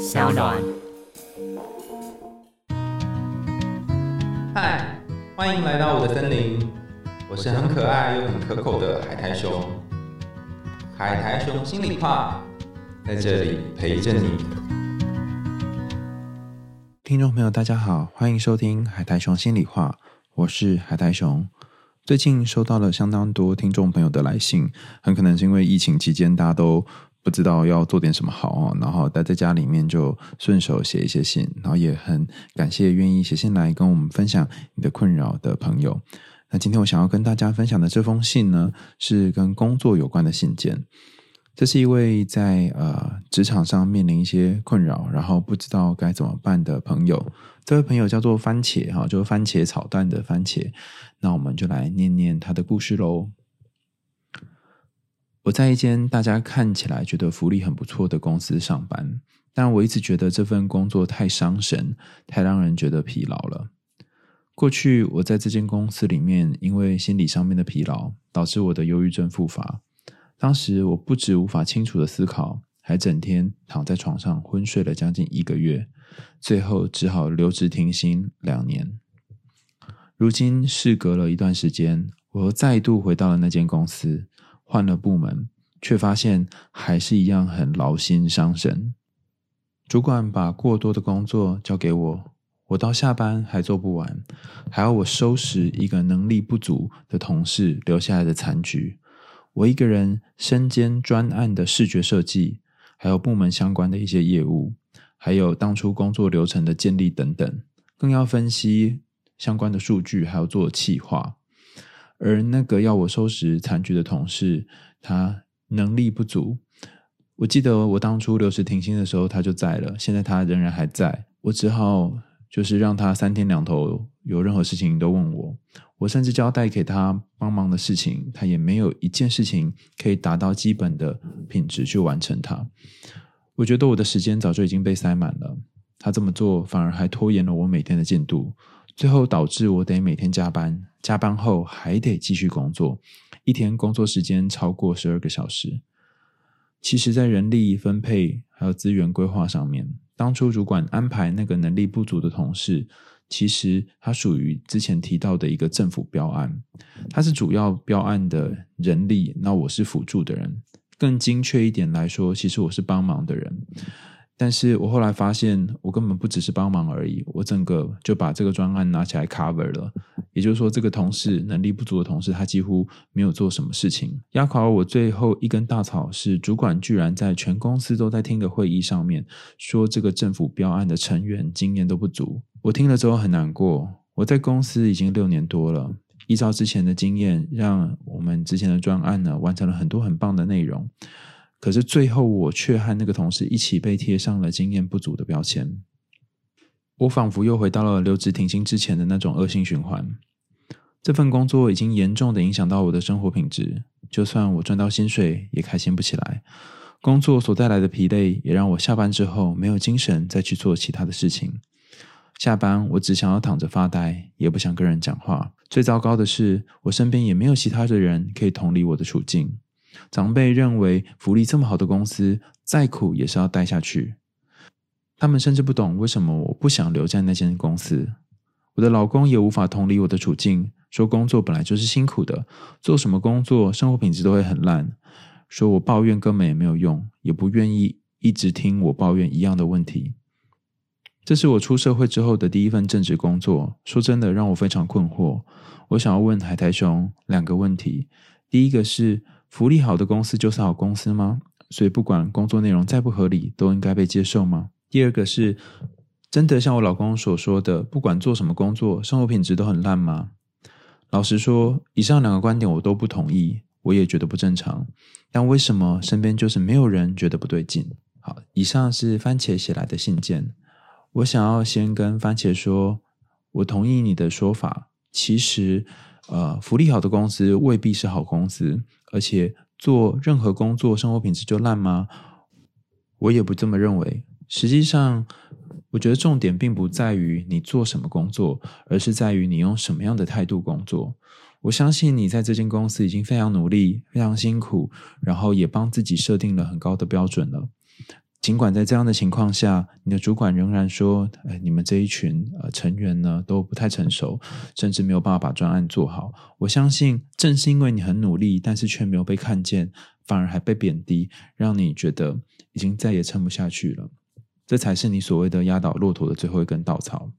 小暖。嗨，欢迎来到我的森林，我是很可爱又很可口的海苔熊。海苔熊心里话，在这里陪着你。听众朋友，大家好，欢迎收听海苔熊心里话，我是海苔熊。最近收到了相当多听众朋友的来信，很可能是因为疫情期间大家都不知道要做点什么好哦，然后待在家里面就顺手写一些信，然后也很感谢愿意写信来跟我们分享你的困扰的朋友。那今天我想要跟大家分享的这封信呢，是跟工作有关的信件。这是一位在呃职场上面临一些困扰，然后不知道该怎么办的朋友。这位朋友叫做番茄哈，就是番茄炒蛋的番茄。那我们就来念念他的故事喽。我在一间大家看起来觉得福利很不错的公司上班，但我一直觉得这份工作太伤神，太让人觉得疲劳了。过去我在这间公司里面，因为心理上面的疲劳，导致我的忧郁症复发。当时我不止无法清楚的思考，还整天躺在床上昏睡了将近一个月，最后只好留职停薪两年。如今事隔了一段时间，我又再度回到了那间公司，换了部门，却发现还是一样很劳心伤神。主管把过多的工作交给我，我到下班还做不完，还要我收拾一个能力不足的同事留下来的残局。我一个人身兼专案的视觉设计，还有部门相关的一些业务，还有当初工作流程的建立等等，更要分析相关的数据，还要做企划。而那个要我收拾残局的同事，他能力不足。我记得我当初留职停薪的时候，他就在了，现在他仍然还在。我只好就是让他三天两头有任何事情都问我。我甚至交代给他帮忙的事情，他也没有一件事情可以达到基本的品质去完成它。我觉得我的时间早就已经被塞满了，他这么做反而还拖延了我每天的进度，最后导致我得每天加班，加班后还得继续工作，一天工作时间超过十二个小时。其实，在人力分配还有资源规划上面，当初主管安排那个能力不足的同事。其实他属于之前提到的一个政府标案，他是主要标案的人力，那我是辅助的人。更精确一点来说，其实我是帮忙的人。但是我后来发现，我根本不只是帮忙而已，我整个就把这个专案拿起来 cover 了。也就是说，这个同事能力不足的同事，他几乎没有做什么事情。压垮我最后一根稻草是，主管居然在全公司都在听的会议上面说，这个政府标案的成员经验都不足。我听了之后很难过。我在公司已经六年多了，依照之前的经验，让我们之前的专案呢完成了很多很棒的内容。可是最后，我却和那个同事一起被贴上了经验不足的标签。我仿佛又回到了留职停薪之前的那种恶性循环。这份工作已经严重的影响到我的生活品质，就算我赚到薪水，也开心不起来。工作所带来的疲累，也让我下班之后没有精神再去做其他的事情。下班，我只想要躺着发呆，也不想跟人讲话。最糟糕的是，我身边也没有其他的人可以同理我的处境。长辈认为福利这么好的公司，再苦也是要待下去。他们甚至不懂为什么我不想留在那间公司。我的老公也无法同理我的处境，说工作本来就是辛苦的，做什么工作生活品质都会很烂。说我抱怨根本也没有用，也不愿意一直听我抱怨一样的问题。这是我出社会之后的第一份正职工作，说真的让我非常困惑。我想要问海苔熊两个问题：第一个是。福利好的公司就是好公司吗？所以不管工作内容再不合理，都应该被接受吗？第二个是，真的像我老公所说的，不管做什么工作，生活品质都很烂吗？老实说，以上两个观点我都不同意，我也觉得不正常。但为什么身边就是没有人觉得不对劲？好，以上是番茄写来的信件。我想要先跟番茄说，我同意你的说法。其实，呃，福利好的公司未必是好公司。而且做任何工作，生活品质就烂吗？我也不这么认为。实际上，我觉得重点并不在于你做什么工作，而是在于你用什么样的态度工作。我相信你在这间公司已经非常努力、非常辛苦，然后也帮自己设定了很高的标准了。尽管在这样的情况下，你的主管仍然说：“哎，你们这一群呃成员呢都不太成熟，甚至没有办法把专案做好。”我相信，正是因为你很努力，但是却没有被看见，反而还被贬低，让你觉得已经再也撑不下去了。这才是你所谓的压倒骆驼的最后一根稻草。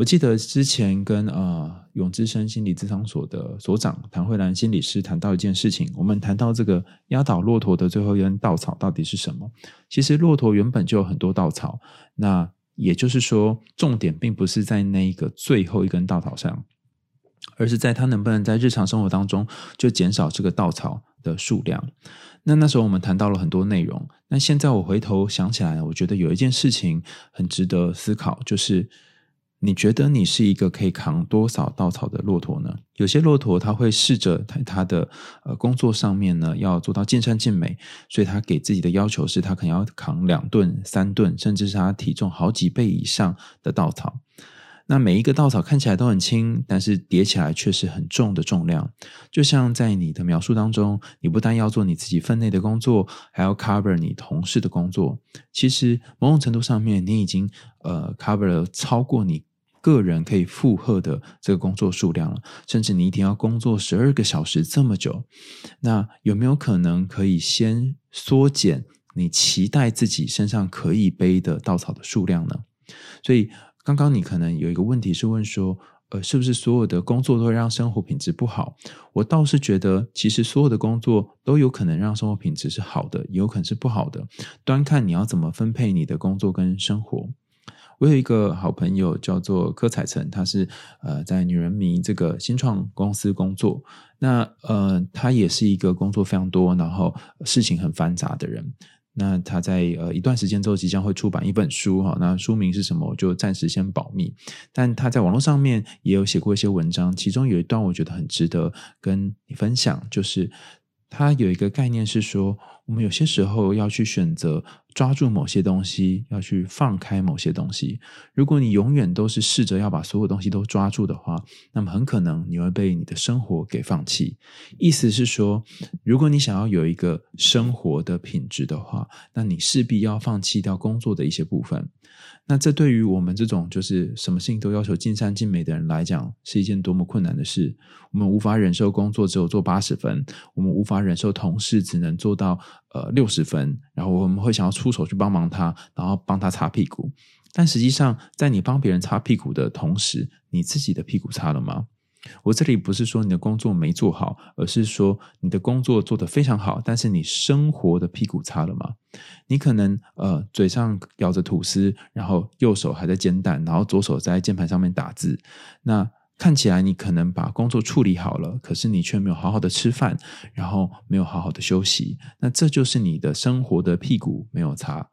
我记得之前跟呃永之生心理咨商所的所长谭慧兰心理师谈到一件事情，我们谈到这个压倒骆驼的最后一根稻草到底是什么？其实骆驼原本就有很多稻草，那也就是说，重点并不是在那一个最后一根稻草上，而是在它能不能在日常生活当中就减少这个稻草的数量。那那时候我们谈到了很多内容，那现在我回头想起来，我觉得有一件事情很值得思考，就是。你觉得你是一个可以扛多少稻草的骆驼呢？有些骆驼他会试着在他的呃工作上面呢要做到尽善尽美，所以他给自己的要求是他可能要扛两吨、三吨，甚至是他体重好几倍以上的稻草。那每一个稻草看起来都很轻，但是叠起来却是很重的重量。就像在你的描述当中，你不但要做你自己分内的工作，还要 cover 你同事的工作。其实某种程度上面，你已经呃 cover 了超过你。个人可以负荷的这个工作数量了，甚至你一天要工作十二个小时这么久，那有没有可能可以先缩减你期待自己身上可以背的稻草的数量呢？所以刚刚你可能有一个问题是问说，呃，是不是所有的工作都会让生活品质不好？我倒是觉得，其实所有的工作都有可能让生活品质是好的，也有可能是不好的，端看你要怎么分配你的工作跟生活。我有一个好朋友叫做柯彩晨，他是呃在女人迷这个新创公司工作。那呃他也是一个工作非常多，然后事情很繁杂的人。那他在呃一段时间之后即将会出版一本书哈，那书名是什么我就暂时先保密。但他在网络上面也有写过一些文章，其中有一段我觉得很值得跟你分享，就是他有一个概念是说。我们有些时候要去选择抓住某些东西，要去放开某些东西。如果你永远都是试着要把所有东西都抓住的话，那么很可能你会被你的生活给放弃。意思是说，如果你想要有一个生活的品质的话，那你势必要放弃掉工作的一些部分。那这对于我们这种就是什么事情都要求尽善尽美的人来讲，是一件多么困难的事。我们无法忍受工作只有做八十分，我们无法忍受同事只能做到呃六十分，然后我们会想要出手去帮忙他，然后帮他擦屁股。但实际上，在你帮别人擦屁股的同时，你自己的屁股擦了吗？我这里不是说你的工作没做好，而是说你的工作做得非常好，但是你生活的屁股擦了吗？你可能呃嘴上咬着吐司，然后右手还在煎蛋，然后左手在键盘上面打字，那看起来你可能把工作处理好了，可是你却没有好好的吃饭，然后没有好好的休息，那这就是你的生活的屁股没有擦。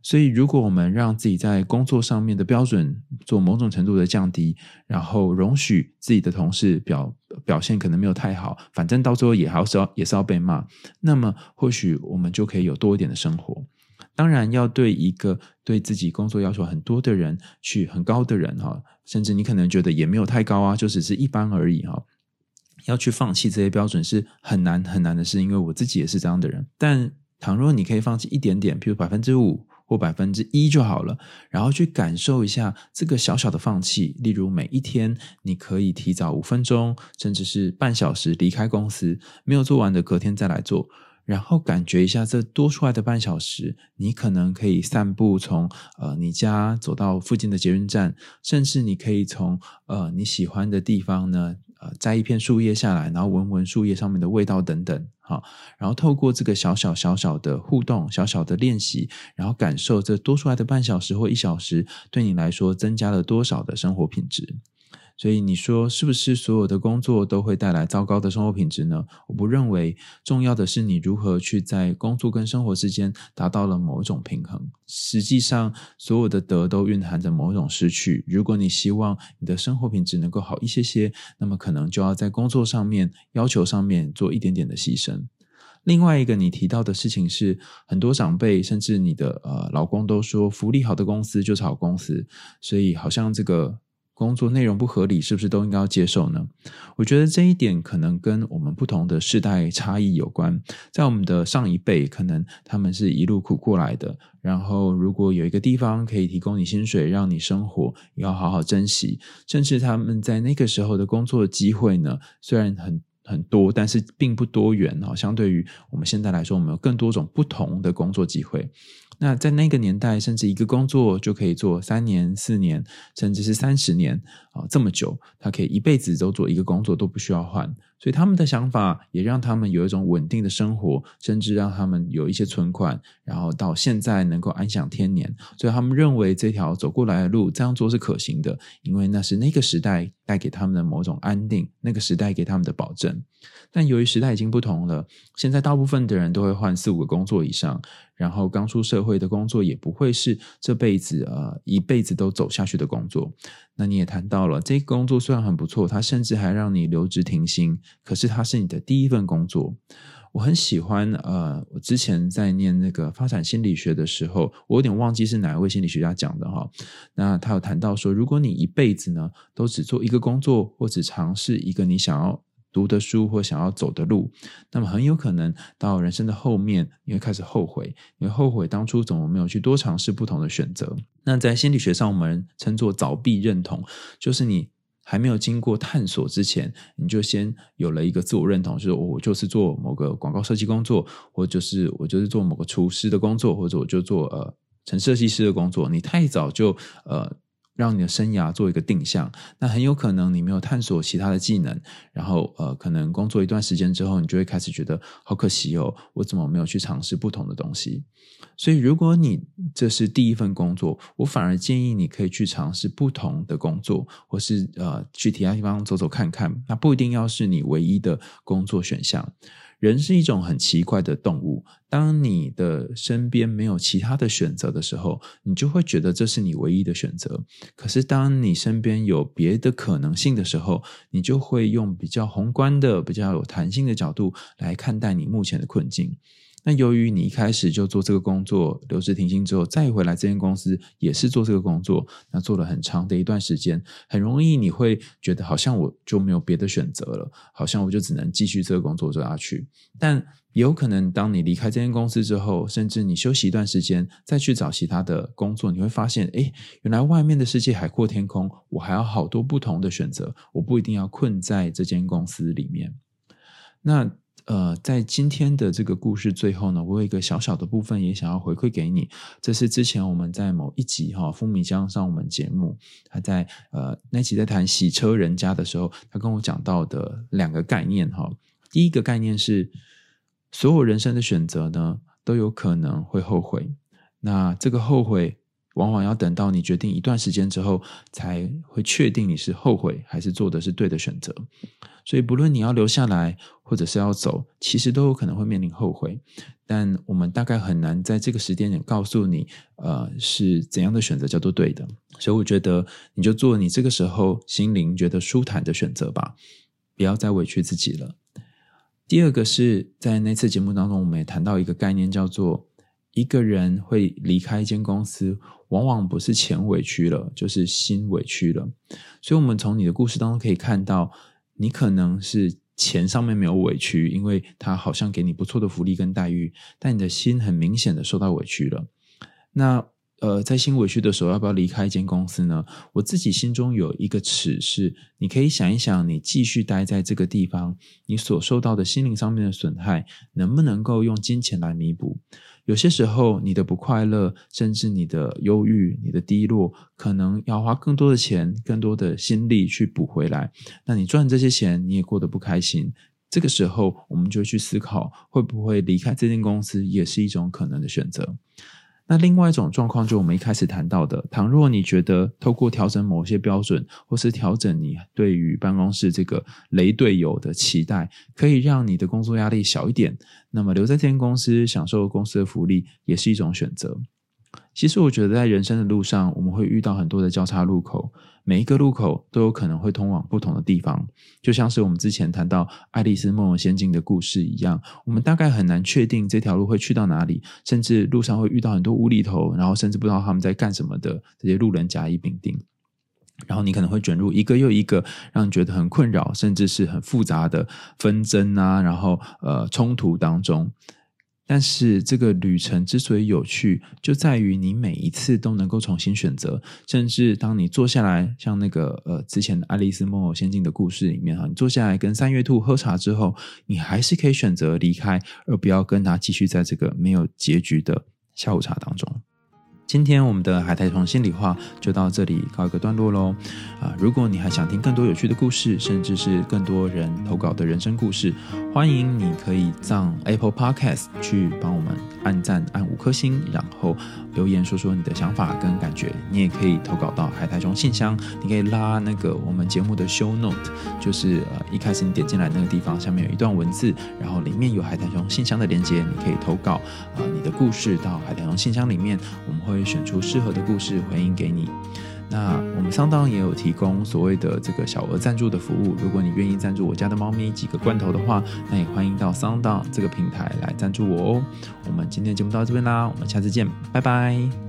所以，如果我们让自己在工作上面的标准做某种程度的降低，然后容许自己的同事表表现可能没有太好，反正到最后也还是要也是要被骂，那么或许我们就可以有多一点的生活。当然，要对一个对自己工作要求很多的人，去很高的人哈，甚至你可能觉得也没有太高啊，就只是一般而已哈，要去放弃这些标准是很难很难的事，因为我自己也是这样的人。但倘若你可以放弃一点点，譬如百分之五。或百分之一就好了，然后去感受一下这个小小的放弃。例如，每一天你可以提早五分钟，甚至是半小时离开公司，没有做完的隔天再来做，然后感觉一下这多出来的半小时，你可能可以散步，从呃你家走到附近的捷运站，甚至你可以从呃你喜欢的地方呢。呃，摘一片树叶下来，然后闻闻树叶上面的味道等等，好，然后透过这个小小小小的互动、小小的练习，然后感受这多出来的半小时或一小时，对你来说增加了多少的生活品质。所以你说是不是所有的工作都会带来糟糕的生活品质呢？我不认为，重要的是你如何去在工作跟生活之间达到了某一种平衡。实际上，所有的得都蕴含着某种失去。如果你希望你的生活品质能够好一些些，那么可能就要在工作上面要求上面做一点点的牺牲。另外一个你提到的事情是，很多长辈甚至你的呃老公都说，福利好的公司就是好公司，所以好像这个。工作内容不合理，是不是都应该要接受呢？我觉得这一点可能跟我们不同的世代差异有关。在我们的上一辈，可能他们是一路苦过来的，然后如果有一个地方可以提供你薪水，让你生活，也要好好珍惜。甚至他们在那个时候的工作机会呢，虽然很很多，但是并不多元哦。相对于我们现在来说，我们有更多种不同的工作机会。那在那个年代，甚至一个工作就可以做三年、四年，甚至是三十年啊，这么久，他可以一辈子都做一个工作，都不需要换。所以他们的想法也让他们有一种稳定的生活，甚至让他们有一些存款，然后到现在能够安享天年。所以他们认为这条走过来的路这样做是可行的，因为那是那个时代带给他们的某种安定，那个时代给他们的保证。但由于时代已经不同了，现在大部分的人都会换四五个工作以上，然后刚出社会的工作也不会是这辈子呃一辈子都走下去的工作。那你也谈到了，这个工作虽然很不错，它甚至还让你留职停薪，可是它是你的第一份工作。我很喜欢呃，我之前在念那个发展心理学的时候，我有点忘记是哪一位心理学家讲的哈。那他有谈到说，如果你一辈子呢都只做一个工作，或只尝试一个你想要。读的书或想要走的路，那么很有可能到人生的后面，你会开始后悔，你会后悔当初怎么没有去多尝试不同的选择。那在心理学上，我们称作早闭认同，就是你还没有经过探索之前，你就先有了一个自我认同，就是我就是做某个广告设计工作，或就是我就是做某个厨师的工作，或者我就做呃成设计师的工作。你太早就呃。让你的生涯做一个定向，那很有可能你没有探索其他的技能，然后呃，可能工作一段时间之后，你就会开始觉得好可惜哦，我怎么没有去尝试不同的东西？所以，如果你这是第一份工作，我反而建议你可以去尝试不同的工作，或是呃去其他地方走走看看，那不一定要是你唯一的工作选项。人是一种很奇怪的动物。当你的身边没有其他的选择的时候，你就会觉得这是你唯一的选择。可是，当你身边有别的可能性的时候，你就会用比较宏观的、比较有弹性的角度来看待你目前的困境。那由于你一开始就做这个工作，留职停薪之后再回来这间公司也是做这个工作，那做了很长的一段时间，很容易你会觉得好像我就没有别的选择了，好像我就只能继续这个工作做下去。但也有可能，当你离开这间公司之后，甚至你休息一段时间，再去找其他的工作，你会发现，哎，原来外面的世界海阔天空，我还有好多不同的选择，我不一定要困在这间公司里面。那。呃，在今天的这个故事最后呢，我有一个小小的部分也想要回馈给你。这是之前我们在某一集哈，风靡江上我们节目，他在呃那集在谈洗车人家的时候，他跟我讲到的两个概念哈。第一个概念是，所有人生的选择呢，都有可能会后悔。那这个后悔。往往要等到你决定一段时间之后，才会确定你是后悔还是做的是对的选择。所以，不论你要留下来或者是要走，其实都有可能会面临后悔。但我们大概很难在这个时间点告诉你，呃，是怎样的选择叫做对的。所以，我觉得你就做你这个时候心灵觉得舒坦的选择吧，不要再委屈自己了。第二个是在那次节目当中，我们也谈到一个概念，叫做一个人会离开一间公司。往往不是钱委屈了，就是心委屈了。所以，我们从你的故事当中可以看到，你可能是钱上面没有委屈，因为他好像给你不错的福利跟待遇，但你的心很明显的受到委屈了。那呃，在心委屈的时候，要不要离开一间公司呢？我自己心中有一个尺是，你可以想一想，你继续待在这个地方，你所受到的心灵上面的损害，能不能够用金钱来弥补？有些时候，你的不快乐，甚至你的忧郁、你的低落，可能要花更多的钱、更多的心力去补回来。那你赚这些钱，你也过得不开心。这个时候，我们就去思考，会不会离开这间公司，也是一种可能的选择。那另外一种状况，就我们一开始谈到的，倘若你觉得透过调整某些标准，或是调整你对于办公室这个雷队友的期待，可以让你的工作压力小一点，那么留在这间公司享受公司的福利，也是一种选择。其实我觉得，在人生的路上，我们会遇到很多的交叉路口，每一个路口都有可能会通往不同的地方。就像是我们之前谈到《爱丽丝梦游仙境》的故事一样，我们大概很难确定这条路会去到哪里，甚至路上会遇到很多无厘头，然后甚至不知道他们在干什么的这些路人甲乙丙丁。然后你可能会卷入一个又一个让你觉得很困扰，甚至是很复杂的纷争啊，然后呃冲突当中。但是这个旅程之所以有趣，就在于你每一次都能够重新选择，甚至当你坐下来，像那个呃之前的《爱丽丝梦游仙境》的故事里面哈，你坐下来跟三月兔喝茶之后，你还是可以选择离开，而不要跟他继续在这个没有结局的下午茶当中。今天我们的海苔虫心里话就到这里告一个段落喽。啊，如果你还想听更多有趣的故事，甚至是更多人投稿的人生故事，欢迎你可以上 Apple Podcast 去帮我们按赞按五颗星，然后留言说说你的想法跟感觉。你也可以投稿到海苔虫信箱，你可以拉那个我们节目的 Show Note，就是呃一开始你点进来那个地方，下面有一段文字，然后里面有海苔虫信箱的连接，你可以投稿啊你的故事到海苔虫信箱里面，我们会。会选出适合的故事回应给你。那我们桑当也有提供所谓的这个小额赞助的服务。如果你愿意赞助我家的猫咪几个罐头的话，那也欢迎到桑当这个平台来赞助我哦。我们今天节目到这边啦，我们下次见，拜拜。